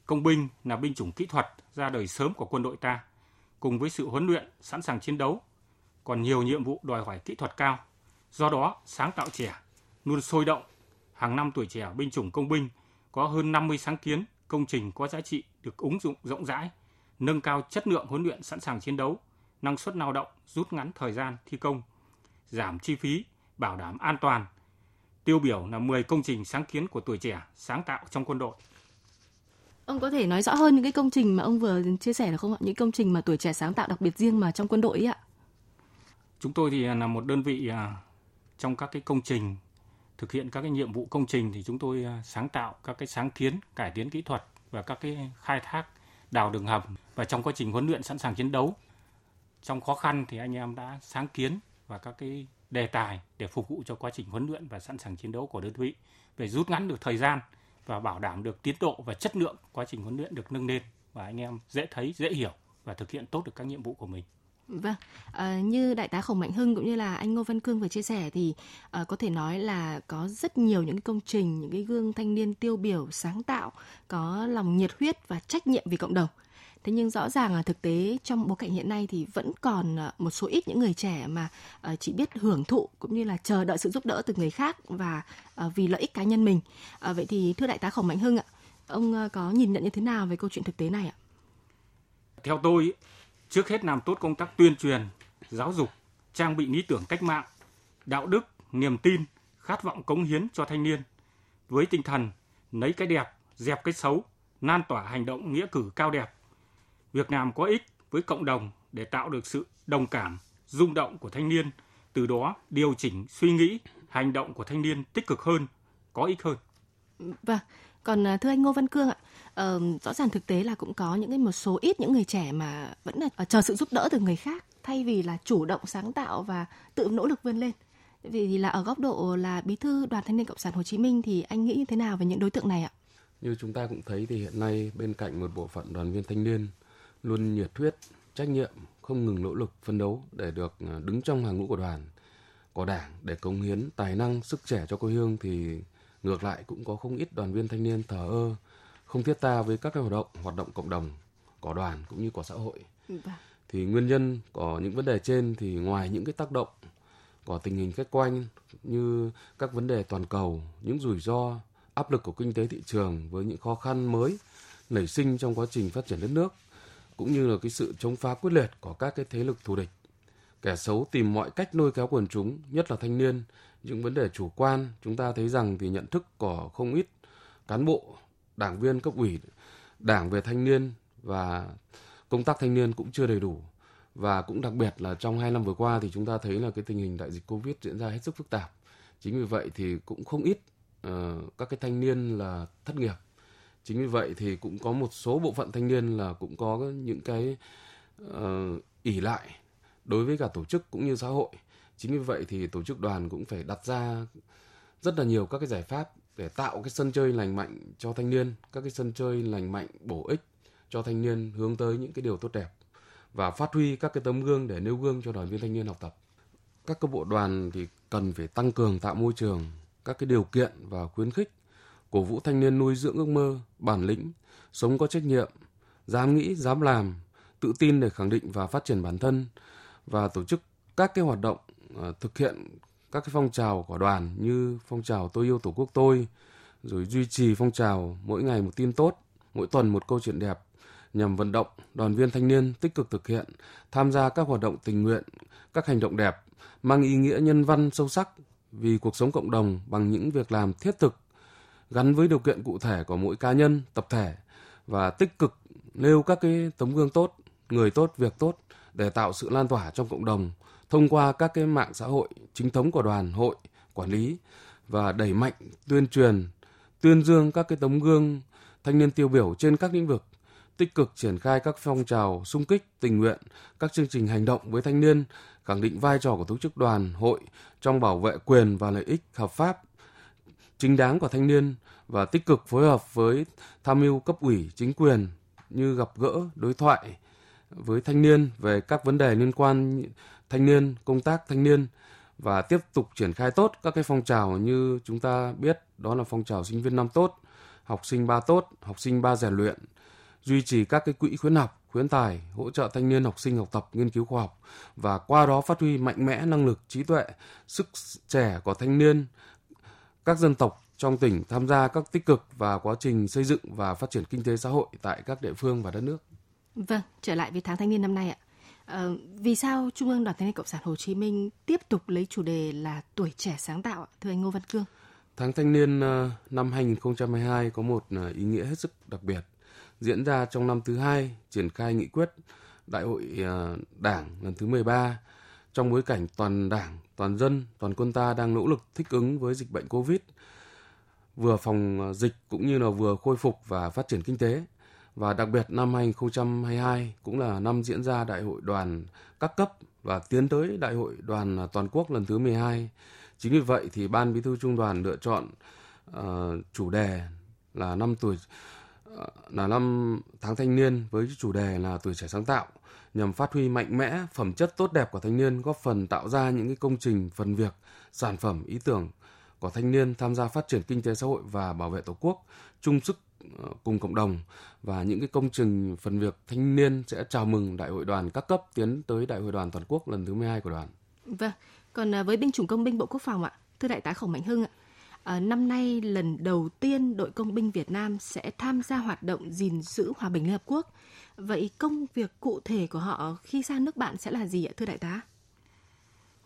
Công binh là binh chủng kỹ thuật ra đời sớm của quân đội ta, cùng với sự huấn luyện sẵn sàng chiến đấu còn nhiều nhiệm vụ đòi hỏi kỹ thuật cao. Do đó, sáng tạo trẻ luôn sôi động. Hàng năm tuổi trẻ binh chủng công binh có hơn 50 sáng kiến, công trình có giá trị được ứng dụng rộng rãi, nâng cao chất lượng huấn luyện sẵn sàng chiến đấu, năng suất lao động, rút ngắn thời gian thi công, giảm chi phí, bảo đảm an toàn. Tiêu biểu là 10 công trình sáng kiến của tuổi trẻ sáng tạo trong quân đội. Ông có thể nói rõ hơn những cái công trình mà ông vừa chia sẻ được không ạ? Những công trình mà tuổi trẻ sáng tạo đặc biệt riêng mà trong quân đội ấy ạ? Chúng tôi thì là một đơn vị à, trong các cái công trình thực hiện các cái nhiệm vụ công trình thì chúng tôi à, sáng tạo các cái sáng kiến cải tiến kỹ thuật và các cái khai thác đào đường hầm và trong quá trình huấn luyện sẵn sàng chiến đấu trong khó khăn thì anh em đã sáng kiến và các cái đề tài để phục vụ cho quá trình huấn luyện và sẵn sàng chiến đấu của đơn vị về rút ngắn được thời gian và bảo đảm được tiến độ và chất lượng quá trình huấn luyện được nâng lên và anh em dễ thấy dễ hiểu và thực hiện tốt được các nhiệm vụ của mình. Vâng, à, như đại tá Khổng Mạnh Hưng cũng như là anh Ngô Văn Cương vừa chia sẻ thì à, có thể nói là có rất nhiều những công trình, những cái gương thanh niên tiêu biểu, sáng tạo, có lòng nhiệt huyết và trách nhiệm vì cộng đồng. Thế nhưng rõ ràng là thực tế trong bối cảnh hiện nay thì vẫn còn à, một số ít những người trẻ mà à, chỉ biết hưởng thụ cũng như là chờ đợi sự giúp đỡ từ người khác và à, vì lợi ích cá nhân mình. Vậy thì thưa đại tá Khổng Mạnh Hưng ạ, ông có nhìn nhận như thế nào về câu chuyện thực tế này ạ? Theo tôi, trước hết làm tốt công tác tuyên truyền, giáo dục, trang bị lý tưởng cách mạng, đạo đức, niềm tin, khát vọng cống hiến cho thanh niên với tinh thần lấy cái đẹp, dẹp cái xấu, lan tỏa hành động nghĩa cử cao đẹp. Việc làm có ích với cộng đồng để tạo được sự đồng cảm, rung động của thanh niên, từ đó điều chỉnh suy nghĩ, hành động của thanh niên tích cực hơn, có ích hơn. Vâng, còn à, thưa anh Ngô Văn Cương ạ, uh, rõ ràng thực tế là cũng có những cái một số ít những người trẻ mà vẫn là chờ sự giúp đỡ từ người khác thay vì là chủ động sáng tạo và tự nỗ lực vươn lên. Vì là ở góc độ là bí thư Đoàn Thanh niên Cộng sản Hồ Chí Minh thì anh nghĩ như thế nào về những đối tượng này ạ? Như chúng ta cũng thấy thì hiện nay bên cạnh một bộ phận đoàn viên thanh niên luôn nhiệt huyết, trách nhiệm, không ngừng nỗ lực phân đấu để được à, đứng trong hàng ngũ của đoàn, của đảng để cống hiến tài năng, sức trẻ cho quê hương thì ngược lại cũng có không ít đoàn viên thanh niên thờ ơ, không thiết tha với các cái hoạt động hoạt động cộng đồng của đoàn cũng như của xã hội. Vâng. Thì nguyên nhân của những vấn đề trên thì ngoài những cái tác động của tình hình khách quanh như các vấn đề toàn cầu, những rủi ro, áp lực của kinh tế thị trường với những khó khăn mới nảy sinh trong quá trình phát triển đất nước cũng như là cái sự chống phá quyết liệt của các cái thế lực thù địch. Kẻ xấu tìm mọi cách lôi kéo quần chúng, nhất là thanh niên, những vấn đề chủ quan, chúng ta thấy rằng thì nhận thức của không ít cán bộ, đảng viên cấp ủy, đảng về thanh niên và công tác thanh niên cũng chưa đầy đủ. Và cũng đặc biệt là trong hai năm vừa qua thì chúng ta thấy là cái tình hình đại dịch Covid diễn ra hết sức phức tạp. Chính vì vậy thì cũng không ít uh, các cái thanh niên là thất nghiệp chính vì vậy thì cũng có một số bộ phận thanh niên là cũng có những cái ờ, uh, ỉ lại đối với cả tổ chức cũng như xã hội. Chính vì vậy thì tổ chức đoàn cũng phải đặt ra rất là nhiều các cái giải pháp để tạo cái sân chơi lành mạnh cho thanh niên các cái sân chơi lành mạnh bổ ích cho thanh niên hướng tới những cái điều tốt đẹp và phát huy các cái tấm gương để nêu gương cho đoàn viên thanh niên học tập. Các cơ bộ đoàn thì cần phải tăng cường tạo môi trường các cái điều kiện và khuyến khích cổ vũ thanh niên nuôi dưỡng ước mơ, bản lĩnh, sống có trách nhiệm, dám nghĩ, dám làm, tự tin để khẳng định và phát triển bản thân và tổ chức các cái hoạt động ờ, thực hiện các cái phong trào của đoàn như phong trào tôi yêu tổ quốc tôi, rồi duy trì phong trào mỗi ngày một tin tốt, mỗi tuần một câu chuyện đẹp nhằm vận động đoàn viên thanh niên tích cực thực hiện, tham gia các hoạt động tình nguyện, các hành động đẹp mang ý nghĩa nhân văn sâu sắc vì cuộc sống cộng đồng bằng những việc làm thiết thực gắn với điều kiện cụ thể của mỗi cá nhân, tập thể và tích cực nêu các cái tấm gương tốt, người tốt, việc tốt để tạo sự lan tỏa trong cộng đồng thông qua các cái mạng xã hội chính thống của đoàn, hội, quản lý và đẩy mạnh tuyên truyền, tuyên dương các cái tấm gương thanh niên tiêu biểu trên các lĩnh vực, tích cực triển khai các phong trào sung kích, tình nguyện, các chương trình hành động với thanh niên, khẳng định vai trò của tổ chức đoàn, hội trong bảo vệ quyền và lợi ích hợp pháp chính đáng của thanh niên và tích cực phối hợp với tham mưu cấp ủy chính quyền như gặp gỡ, đối thoại với thanh niên về các vấn đề liên quan thanh niên, công tác thanh niên và tiếp tục triển khai tốt các cái phong trào như chúng ta biết đó là phong trào sinh viên năm tốt, học sinh ba tốt, học sinh ba rèn luyện, duy trì các cái quỹ khuyến học, khuyến tài, hỗ trợ thanh niên, học sinh học tập, nghiên cứu khoa học và qua đó phát huy mạnh mẽ năng lực, trí tuệ, sức trẻ của thanh niên các dân tộc trong tỉnh tham gia các tích cực vào quá trình xây dựng và phát triển kinh tế xã hội tại các địa phương và đất nước. Vâng, trở lại với tháng thanh niên năm nay ạ. À, vì sao Trung ương Đoàn Thanh niên Cộng sản Hồ Chí Minh tiếp tục lấy chủ đề là tuổi trẻ sáng tạo thưa anh Ngô Văn Cương? Tháng thanh niên ờ, năm 2022 có một ờ, ý nghĩa hết sức đặc biệt diễn ra trong năm thứ hai triển khai nghị quyết Đại hội Đảng lần thứ 13 trong bối cảnh toàn đảng, toàn dân, toàn quân ta đang nỗ lực thích ứng với dịch bệnh Covid, vừa phòng dịch cũng như là vừa khôi phục và phát triển kinh tế. Và đặc biệt năm 2022 cũng là năm diễn ra Đại hội đoàn các cấp và tiến tới Đại hội đoàn toàn quốc lần thứ 12. Chính vì vậy thì Ban Bí thư Trung đoàn lựa chọn uh, chủ đề là năm tuổi uh, là năm tháng thanh niên với chủ đề là tuổi trẻ sáng tạo nhằm phát huy mạnh mẽ phẩm chất tốt đẹp của thanh niên, góp phần tạo ra những cái công trình, phần việc, sản phẩm, ý tưởng của thanh niên tham gia phát triển kinh tế xã hội và bảo vệ tổ quốc, chung sức ờ, cùng cộng đồng và những cái công trình phần việc thanh niên sẽ chào mừng đại hội đoàn các cấp tiến tới đại hội đoàn toàn quốc lần thứ 12 của đoàn. Vâng, còn à, với binh chủng công binh Bộ Quốc phòng ạ, thưa đại tá Khổng Mạnh Hưng ạ, à, năm nay lần đầu tiên đội công binh Việt Nam sẽ tham gia hoạt động gìn giữ hòa bình Liên Hợp Quốc. Vậy công việc cụ thể của họ khi sang nước bạn sẽ là gì ạ thưa đại tá?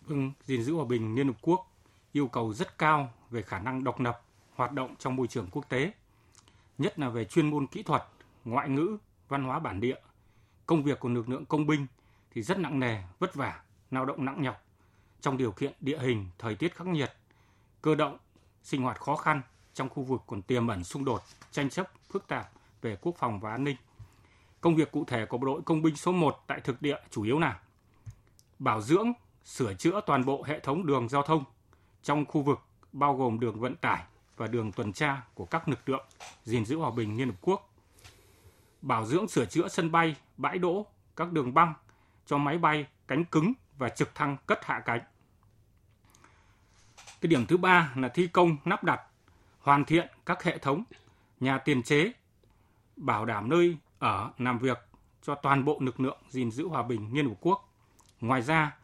Vâng, gìn giữ hòa bình Liên Hợp Quốc yêu cầu rất cao về khả năng độc lập, hoạt động trong môi trường quốc tế, nhất là về chuyên môn kỹ thuật, ngoại ngữ, văn hóa bản địa. Công việc của lực lượng công binh thì rất nặng nề, vất vả, lao động nặng nhọc trong điều kiện địa hình, thời tiết khắc nghiệt, cơ động, sinh hoạt khó khăn trong khu vực còn tiềm ẩn xung đột, tranh chấp phức tạp về quốc phòng và an ninh. Công việc cụ thể của bộ đội công binh số 1 tại thực địa chủ yếu là bảo dưỡng, sửa chữa toàn bộ hệ thống đường giao thông trong khu vực bao gồm đường vận tải và đường tuần tra của các lực lượng gìn giữ hòa bình Liên Hợp Quốc, bảo dưỡng sửa chữa sân bay, bãi đỗ, các đường băng cho máy bay cánh cứng và trực thăng cất hạ cánh. Cái điểm thứ ba là thi công lắp đặt, hoàn thiện các hệ thống nhà tiền chế, bảo đảm nơi ở làm việc cho toàn bộ lực lượng gìn giữ hòa bình Liên Hợp Quốc. Ngoài ra,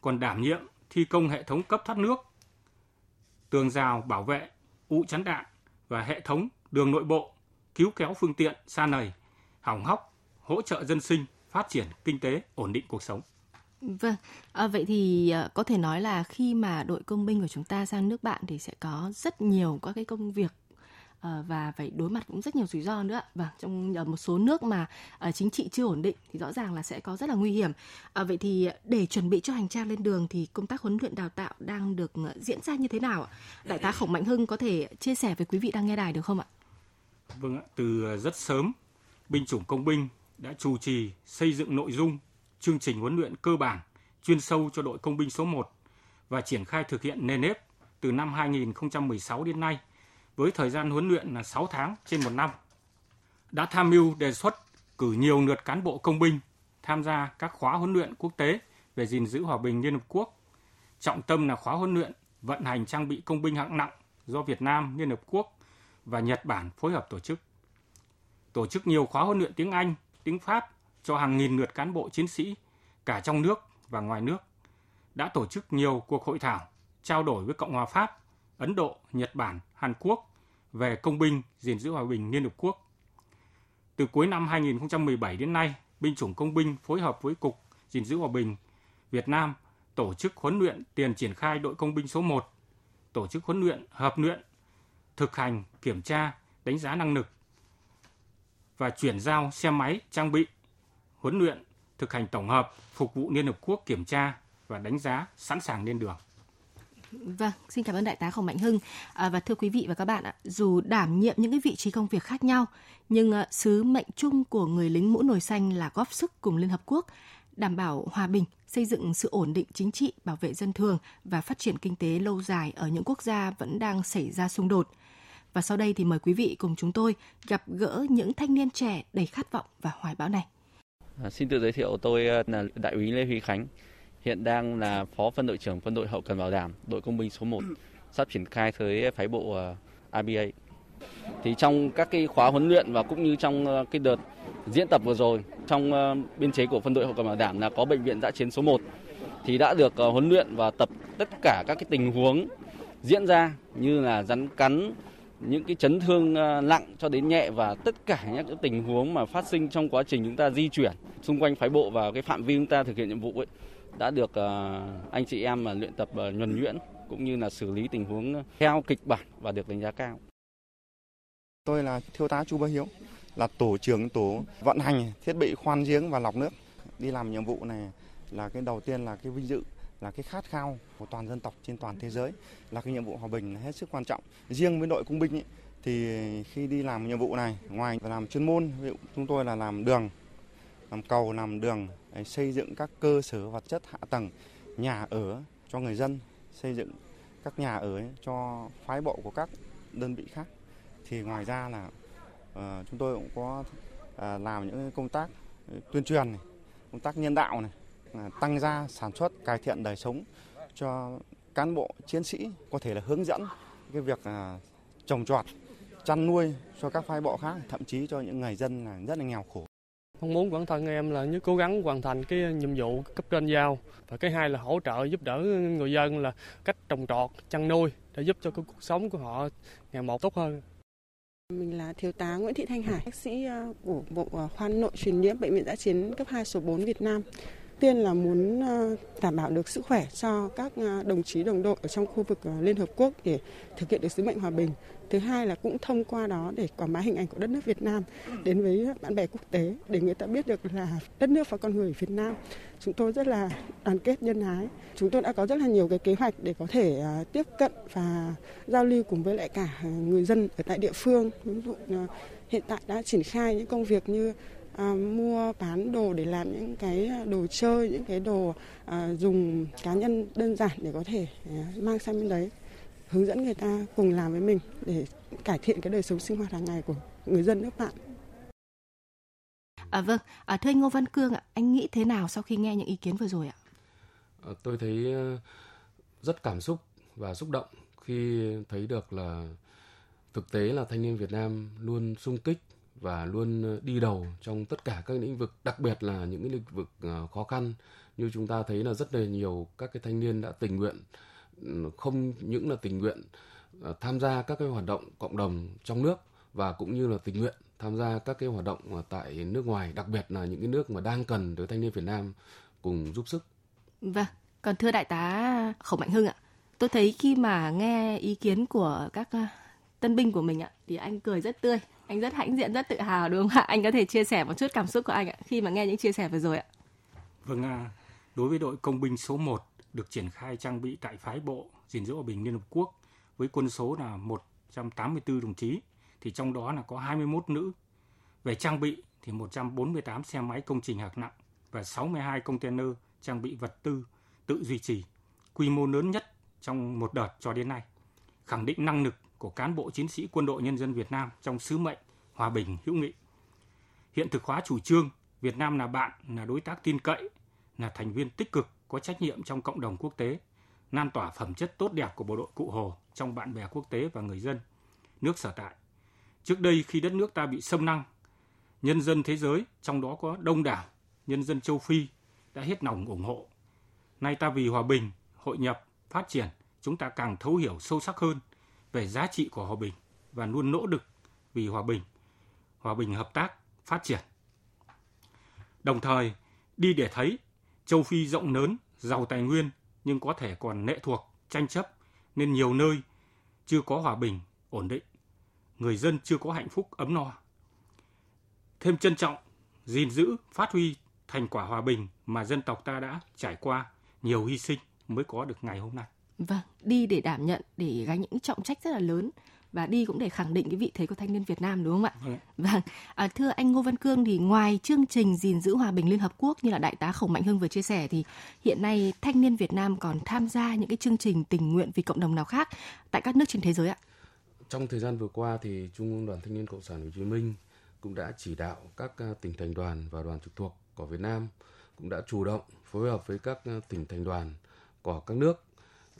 còn đảm nhiệm thi công hệ thống cấp thoát nước, tường rào bảo vệ, ụ chắn đạn và hệ thống đường nội bộ, cứu kéo phương tiện xa nầy, hỏng hóc, hỗ trợ dân sinh, phát triển kinh tế, ổn định cuộc sống. Vâng, à, vậy thì à, có thể nói là khi mà đội công binh của chúng ta sang nước bạn thì sẽ có rất nhiều các cái công việc ờ, và phải đối mặt cũng rất nhiều rủi ro nữa và vâng, trong một số nước mà chính trị chưa ổn định thì rõ ràng là sẽ có rất là nguy hiểm. À, vậy thì để chuẩn bị cho hành trang lên đường thì công tác huấn luyện đào tạo đang được diễn ra như thế nào ạ? Đại tá khổng mạnh hưng có thể chia sẻ với quý vị đang nghe đài được không ạ? Vâng từ rất sớm binh chủng công binh đã chủ trì xây dựng nội dung chương trình huấn luyện cơ bản chuyên sâu cho đội công binh số 1 và triển khai thực hiện nền nếp từ năm 2016 đến nay – với thời gian huấn luyện là 6 tháng trên một năm. Đã tham mưu đề xuất cử nhiều lượt cán bộ công binh tham gia các khóa huấn luyện quốc tế về gìn giữ hòa bình Liên Hợp Quốc. Trọng tâm là khóa huấn luyện vận hành trang bị công binh hạng nặng do Việt Nam, Liên Hợp Quốc và Nhật Bản phối hợp tổ chức. Tổ chức nhiều khóa huấn luyện tiếng Anh, tiếng Pháp cho hàng nghìn lượt cán bộ chiến sĩ cả trong nước và ngoài nước. Đã tổ chức nhiều cuộc hội thảo, trao đổi với Cộng hòa Pháp, Ấn Độ, Nhật Bản, Hàn Quốc về công binh gìn giữ hòa bình Liên Hợp Quốc. Từ cuối năm 2017 đến nay, binh chủng công binh phối hợp với Cục gìn giữ hòa bình Việt Nam tổ chức huấn luyện tiền triển khai đội công binh số 1, tổ chức huấn luyện hợp luyện, thực hành, kiểm tra, đánh giá năng lực và chuyển giao xe máy trang bị, huấn luyện, thực hành tổng hợp, phục vụ Liên Hợp Quốc kiểm tra và đánh giá sẵn sàng lên đường. Vâng, xin cảm ơn đại tá Khổng Mạnh Hưng. À, và thưa quý vị và các bạn ạ, dù đảm nhiệm những cái vị trí công việc khác nhau, nhưng à, sứ mệnh chung của người lính mũ nồi xanh là góp sức cùng Liên Hợp Quốc đảm bảo hòa bình, xây dựng sự ổn định chính trị, bảo vệ dân thường và phát triển kinh tế lâu dài ở những quốc gia vẫn đang xảy ra xung đột. Và sau đây thì mời quý vị cùng chúng tôi gặp gỡ những thanh niên trẻ đầy khát vọng và hoài bão này. À, xin tự giới thiệu tôi à, là Đại úy Lê Huy Khánh, hiện đang là phó phân đội trưởng phân đội hậu cần bảo đảm đội công binh số 1 sắp triển khai tới phái bộ à, ờ, ABA. Thì trong các cái khóa huấn luyện và cũng như trong à, cái đợt diễn tập vừa rồi trong biên chế của phân đội hậu cần bảo đảm là có bệnh viện giã chiến số 1 thì đã được huấn luyện và tập tất cả các cái tình huống diễn ra như là rắn cắn, những cái chấn thương à, nặng cho đến nhẹ và tất cả những cái tình huống mà phát sinh trong quá trình chúng ta di chuyển xung quanh phái bộ và cái phạm vi chúng ta thực hiện nhiệm vụ ấy đã được à, anh chị em mà luyện tập à, nhuần nhuyễn cũng như là xử lý tình huống theo kịch bản và được đánh giá cao. Tôi là thiếu tá Chu Bá Hiếu, là tổ trưởng tổ vận hành thiết bị khoan giếng và lọc nước. Đi làm nhiệm vụ này là cái đầu tiên là cái vinh dự là cái khát khao của toàn dân tộc trên toàn thế giới là cái nhiệm vụ hòa bình là hết sức quan trọng. Riêng với đội công binh ấy, thì khi đi làm nhiệm vụ này ngoài làm chuyên môn ví dụ chúng tôi là làm đường làm cầu làm đường xây dựng các cơ sở vật chất hạ tầng nhà ở cho người dân xây dựng các nhà ở cho phái bộ của các đơn vị khác thì ngoài ra là uh, chúng tôi cũng có uh, làm những công tác tuyên truyền này, công tác nhân đạo này tăng gia sản xuất cải thiện đời sống cho cán bộ chiến sĩ có thể là hướng dẫn cái việc uh, trồng trọt chăn nuôi cho các phái bộ khác thậm chí cho những người dân là rất là nghèo khổ. Mong muốn bản thân em là như cố gắng hoàn thành cái nhiệm vụ cấp trên giao. Và cái hai là hỗ trợ giúp đỡ người dân là cách trồng trọt chăn nuôi để giúp cho cái cuộc sống của họ ngày một tốt hơn. Mình là thiếu tá Nguyễn Thị Thanh Hải, bác sĩ ờ, của Bộ Khoa Nội truyền nhiễm Bệnh viện Giã chiến cấp 2 số 4 Việt Nam tiên là muốn ờ, đảm bảo được sức khỏe cho các ờ, đồng chí đồng đội ở trong khu vực ờ, Liên Hợp Quốc để thực hiện được sứ mệnh hòa bình. Thứ hai là cũng thông qua đó để quảng bá hình ảnh của đất nước Việt Nam đến với bạn bè quốc tế để người ta biết được là đất nước và con người Việt Nam. Chúng tôi rất là đoàn kết nhân ái. Chúng tôi đã có rất là nhiều cái kế hoạch để có thể tiếp cận và giao lưu cùng với lại cả người dân ở tại địa phương. Ví dụ hiện tại đã triển khai những công việc như à, mua bán đồ để làm những cái đồ chơi những cái đồ à, dùng cá nhân đơn giản để có thể à, mang sang bên đấy hướng dẫn người ta cùng làm với mình để cải thiện cái đời sống sinh hoạt hàng ngày của người dân nước bạn. À vâng, à, thưa anh Ngô Văn Cương ạ, anh nghĩ thế nào sau khi nghe những ý kiến vừa rồi ạ? À, tôi thấy ờ, rất cảm xúc và xúc động khi thấy được là thực tế là thanh niên Việt Nam luôn sung kích và luôn ờ, đi đầu trong tất cả các lĩnh vực, đặc biệt là những cái lĩnh vực ờ, khó khăn như chúng ta thấy là rất là nhiều các cái thanh niên đã tình nguyện ừ, không những là tình nguyện ờ, tham gia các cái hoạt động cộng đồng trong nước và cũng như là tình nguyện tham gia các cái hoạt động tại nước ngoài, đặc biệt là những cái nước mà đang cần tới thanh niên Việt Nam cùng giúp sức. Vâng, còn thưa đại tá Khổng Mạnh Hưng ạ, tôi thấy khi mà nghe ý kiến của các tân binh của mình ạ thì anh cười rất tươi anh rất hãnh diện rất tự hào đúng không ạ anh có thể chia sẻ một chút cảm xúc của anh ạ khi mà nghe những chia sẻ vừa rồi ạ vâng à, đối với đội công binh số 1 được triển khai trang bị tại phái bộ gìn giữ hòa bình Liên Hợp Quốc với quân số là 184 đồng chí thì trong đó là có 21 nữ. Về trang bị thì 148 xe máy công trình hạng nặng và 62 container trang bị vật tư tự duy trì, quy mô lớn nhất trong một đợt cho đến nay. Khẳng định năng lực của cán bộ chiến sĩ quân đội nhân dân Việt Nam trong sứ mệnh hòa bình hữu nghị. Hiện thực hóa chủ trương Việt Nam là bạn, là đối tác tin cậy, là thành viên tích cực có trách nhiệm trong cộng đồng quốc tế, lan tỏa phẩm chất tốt đẹp của bộ đội Cụ Hồ trong bạn bè quốc tế và người dân nước sở tại. Trước đây khi đất nước ta bị xâm năng, nhân dân thế giới, trong đó có đông đảo nhân dân châu Phi đã hết lòng ủng hộ. Nay ta vì hòa bình, hội nhập, phát triển, chúng ta càng thấu hiểu sâu sắc hơn – về giá trị của hòa bình và luôn nỗ lực vì hòa bình, hòa bình hợp tác, phát triển. Đồng thời, đi để thấy châu Phi rộng lớn, giàu tài nguyên nhưng có thể còn lệ thuộc, tranh chấp nên nhiều nơi chưa có hòa bình, ổn định. Người dân chưa có hạnh phúc ấm no. Thêm trân trọng, gìn giữ, phát huy thành quả hòa bình mà dân tộc ta đã trải qua nhiều hy sinh mới có được ngày hôm nay. Vâng, đi để đảm nhận, để gánh những trọng trách rất là lớn và đi cũng để khẳng định cái vị thế của thanh niên Việt Nam đúng không ạ? Vâng. vâng. À, thưa anh Ngô Văn Cương thì ngoài chương trình gìn giữ hòa bình Liên Hợp Quốc như là đại tá Khổng Mạnh Hưng vừa chia sẻ thì hiện nay thanh niên Việt Nam còn tham gia những cái chương trình tình nguyện vì cộng đồng nào khác tại các nước trên thế giới ạ? Trong thời gian vừa qua thì Trung ương Đoàn Thanh niên Cộng sản Hồ Chí Minh cũng đã chỉ đạo các à, tỉnh thành đoàn và đoàn trực thuộc của Việt Nam cũng đã chủ động phối hợp với các à, tỉnh thành đoàn của các nước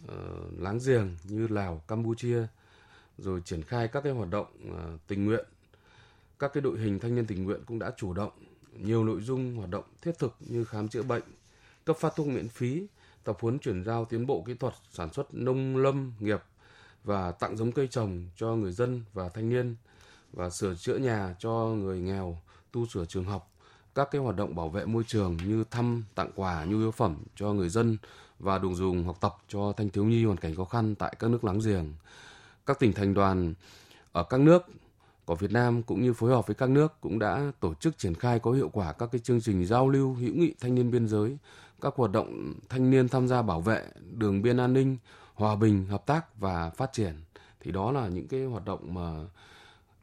uh, láng giềng như Lào, Campuchia rồi triển khai các cái hoạt động uh, tình nguyện. Các cái đội hình thanh niên tình nguyện cũng đã chủ động nhiều nội dung hoạt động thiết thực như khám chữa bệnh, cấp phát thuốc miễn phí, tập huấn chuyển giao tiến bộ kỹ thuật sản xuất nông lâm nghiệp và tặng giống cây trồng cho người dân và thanh niên và sửa chữa nhà cho người nghèo, tu sửa trường học, các cái hoạt động bảo vệ môi trường như thăm, tặng quà, nhu yếu phẩm cho người dân và đồ dùng học tập cho thanh thiếu nhi hoàn cảnh khó khăn tại các nước láng giềng. Các tỉnh thành đoàn ở các nước của Việt Nam cũng như phối hợp với các nước cũng đã tổ chức triển khai có hiệu quả các cái chương trình giao lưu hữu nghị thanh niên biên giới, các hoạt động thanh niên tham gia bảo vệ đường biên an ninh, hòa bình, hợp tác và phát triển. Thì đó là những cái hoạt động mà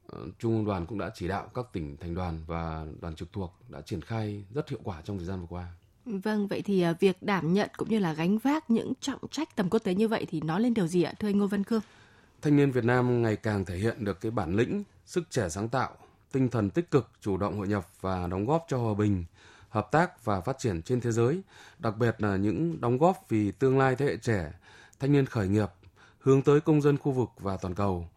ờ, Trung ương đoàn cũng đã chỉ đạo các tỉnh thành đoàn và đoàn trực thuộc đã triển khai rất hiệu quả trong thời gian vừa qua. Vâng, vậy thì à, việc đảm nhận cũng như là gánh vác những trọng trách tầm quốc tế như vậy thì nói lên điều gì ạ, thưa anh Ngô Văn Cương? Thanh niên Việt Nam ngày càng thể hiện được cái bản lĩnh, sức trẻ sáng tạo, tinh thần tích cực, chủ động hội nhập và đóng góp cho hòa bình, hợp tác và phát triển trên thế giới, đặc biệt là những đóng góp vì tương lai thế hệ trẻ, thanh niên khởi nghiệp, hướng tới công dân khu vực và toàn cầu.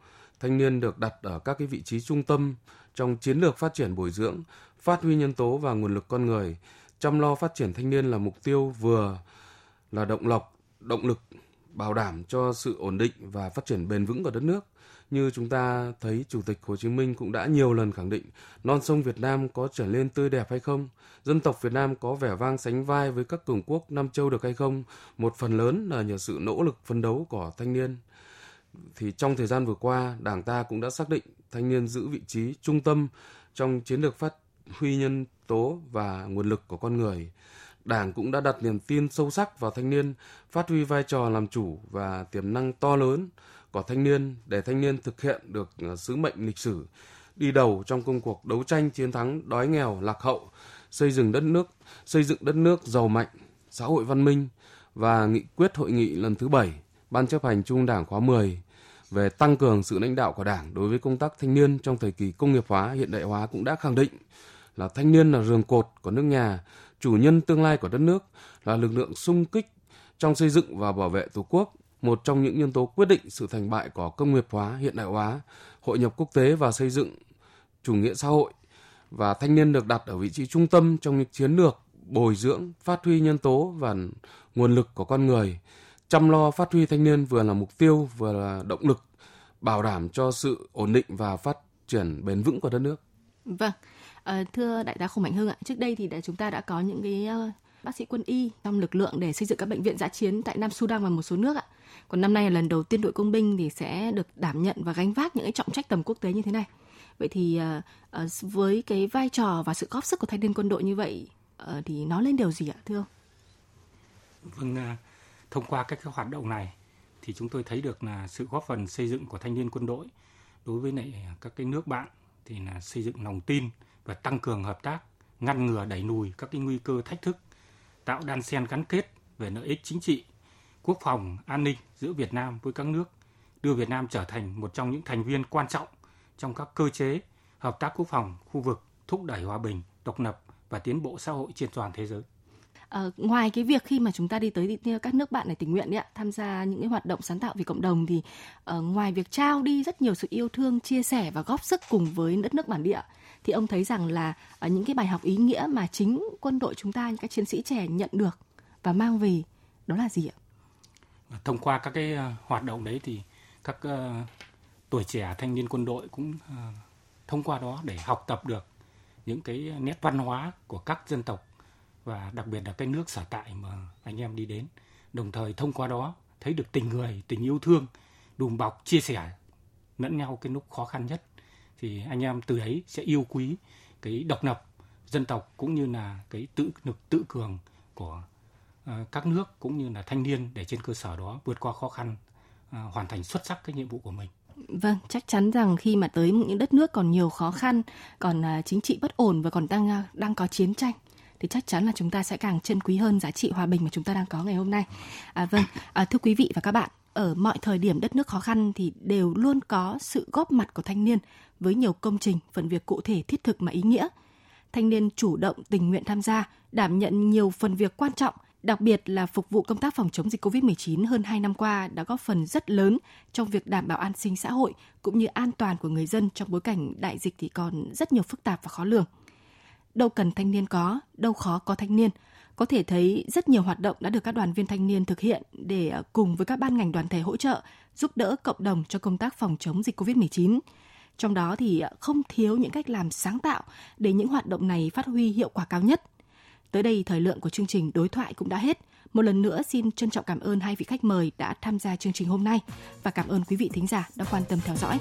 Thanh niên được đặt ở các cái vị trí trung tâm trong chiến lược phát triển bồi dưỡng, phát huy nhân tố và nguồn lực con người, chăm lo phát triển thanh niên là mục tiêu vừa là động lực, động lực bảo đảm cho sự ổn định và phát triển bền vững của đất nước. Như chúng ta thấy Chủ tịch Hồ Chí Minh cũng đã nhiều lần khẳng định non sông Việt Nam có trở lên tươi đẹp hay không, dân tộc Việt Nam có vẻ vang sánh vai với các cường quốc Nam Châu được hay không, một phần lớn là nhờ sự nỗ lực phấn đấu của thanh niên. Thì trong thời gian vừa qua, Đảng ta cũng đã xác định thanh niên giữ vị trí trung tâm trong chiến lược phát huy nhân tố và nguồn lực của con người. Đảng cũng đã đặt niềm tin sâu sắc vào thanh niên, phát huy vai trò làm chủ và tiềm năng to lớn của thanh niên để thanh niên thực hiện được à, sứ mệnh lịch sử, đi đầu trong công cuộc đấu tranh chiến thắng đói nghèo lạc hậu, xây dựng đất nước, xây dựng đất nước giàu mạnh, xã hội văn minh và nghị quyết hội nghị lần thứ 7 Ban chấp hành Trung Đảng khóa 10 về tăng cường sự lãnh đạo của Đảng đối với công tác thanh niên trong thời kỳ công nghiệp hóa hiện đại hóa cũng đã khẳng định là thanh niên là rường cột của nước nhà, chủ nhân tương lai của đất nước, là lực lượng sung kích trong xây dựng và bảo vệ Tổ quốc, một trong những nhân tố quyết định sự thành bại của công nghiệp hóa, hiện đại hóa, hội nhập quốc tế và xây dựng chủ nghĩa xã hội và thanh niên được đặt ở vị trí trung tâm trong những chiến lược bồi dưỡng, phát huy nhân tố và nguồn lực của con người, chăm lo phát huy thanh niên vừa là mục tiêu vừa là động lực bảo đảm cho sự ổn định và phát triển bền vững của đất nước. Vâng, À, thưa đại tá Khổng Mạnh Hưng ạ, trước đây thì chúng ta đã có những cái ờ, bác sĩ quân y trong lực lượng để xây dựng các bệnh viện giã chiến tại Nam Sudan và một số nước ạ. Còn năm nay là lần đầu tiên đội công binh thì sẽ được đảm nhận và gánh vác những cái trọng trách tầm quốc tế như thế này. Vậy thì uh, uh, với cái vai trò và sự góp sức của thanh niên quân đội như vậy uh, thì nó lên điều gì ạ thưa ông? Vâng, uh, thông qua các cái hoạt động này thì chúng tôi thấy được là sự góp phần xây dựng của thanh niên quân đội đối với lại các cái nước bạn thì là xây dựng lòng tin và tăng cường hợp tác, ngăn ngừa đẩy lùi các cái nguy cơ thách thức, tạo đan xen gắn kết về lợi ích chính trị, quốc phòng, an ninh giữa Việt Nam với các nước, đưa Việt Nam trở thành một trong những thành viên quan trọng trong các cơ chế hợp tác quốc phòng khu vực, thúc đẩy hòa bình, độc lập và tiến bộ xã hội trên toàn thế giới. À, ngoài cái việc khi mà chúng ta đi tới các nước bạn này tình nguyện đấy ạ, tham gia những cái hoạt động sáng tạo vì cộng đồng thì uh, ngoài việc trao đi rất nhiều sự yêu thương, chia sẻ và góp sức cùng với đất nước bản địa thì ông thấy rằng là uh, những cái bài học ý nghĩa mà chính quân đội chúng ta những các chiến sĩ trẻ nhận được và mang về đó là gì ạ? Thông qua các cái hoạt động đấy thì các uh, tuổi trẻ thanh niên quân đội cũng uh, thông qua đó để học tập được những cái nét văn hóa của các dân tộc và đặc biệt là cái nước sở tại mà anh em đi đến. Đồng thời thông qua đó thấy được tình người tình yêu thương đùm bọc chia sẻ lẫn nhau cái lúc khó khăn nhất. Thì anh em từ ấy sẽ yêu quý cái độc lập dân tộc cũng như là cái tự lực tự cường của uh, các nước cũng như là thanh niên để trên cơ sở đó vượt qua khó khăn uh, hoàn thành xuất sắc cái nhiệm vụ của mình. Vâng, chắc chắn rằng khi mà tới những đất nước còn nhiều khó khăn, còn uh, chính trị bất ổn và còn đang uh, đang có chiến tranh thì chắc chắn là chúng ta sẽ càng trân quý hơn giá trị hòa bình mà chúng ta đang có ngày hôm nay. À, vâng, à, thưa quý vị và các bạn, ở mọi thời điểm đất nước khó khăn thì đều luôn có sự góp mặt của thanh niên với nhiều công trình, phần việc cụ thể thiết thực mà ý nghĩa. Thanh niên chủ động tình nguyện tham gia, đảm nhận nhiều phần việc quan trọng, đặc biệt là phục vụ công tác phòng chống dịch COVID-19 hơn 2 năm qua đã góp phần rất lớn trong việc đảm bảo an sinh xã hội cũng như an toàn của người dân trong bối cảnh đại dịch thì còn rất nhiều phức tạp và khó lường đâu cần thanh niên có, đâu khó có thanh niên. Có thể thấy rất nhiều hoạt động đã được các đoàn viên thanh niên thực hiện để à, cùng với các ban ngành đoàn thể hỗ trợ, giúp đỡ cộng đồng cho công tác phòng chống dịch COVID-19. Trong đó thì à, không thiếu những cách làm sáng tạo để những hoạt động này phát huy hiệu quả cao nhất. Tới đây thời lượng của chương trình đối thoại cũng đã hết. Một lần nữa xin trân trọng cảm ơn hai vị khách mời đã tham gia chương trình hôm nay và cảm ơn quý vị thính giả đã quan tâm theo dõi.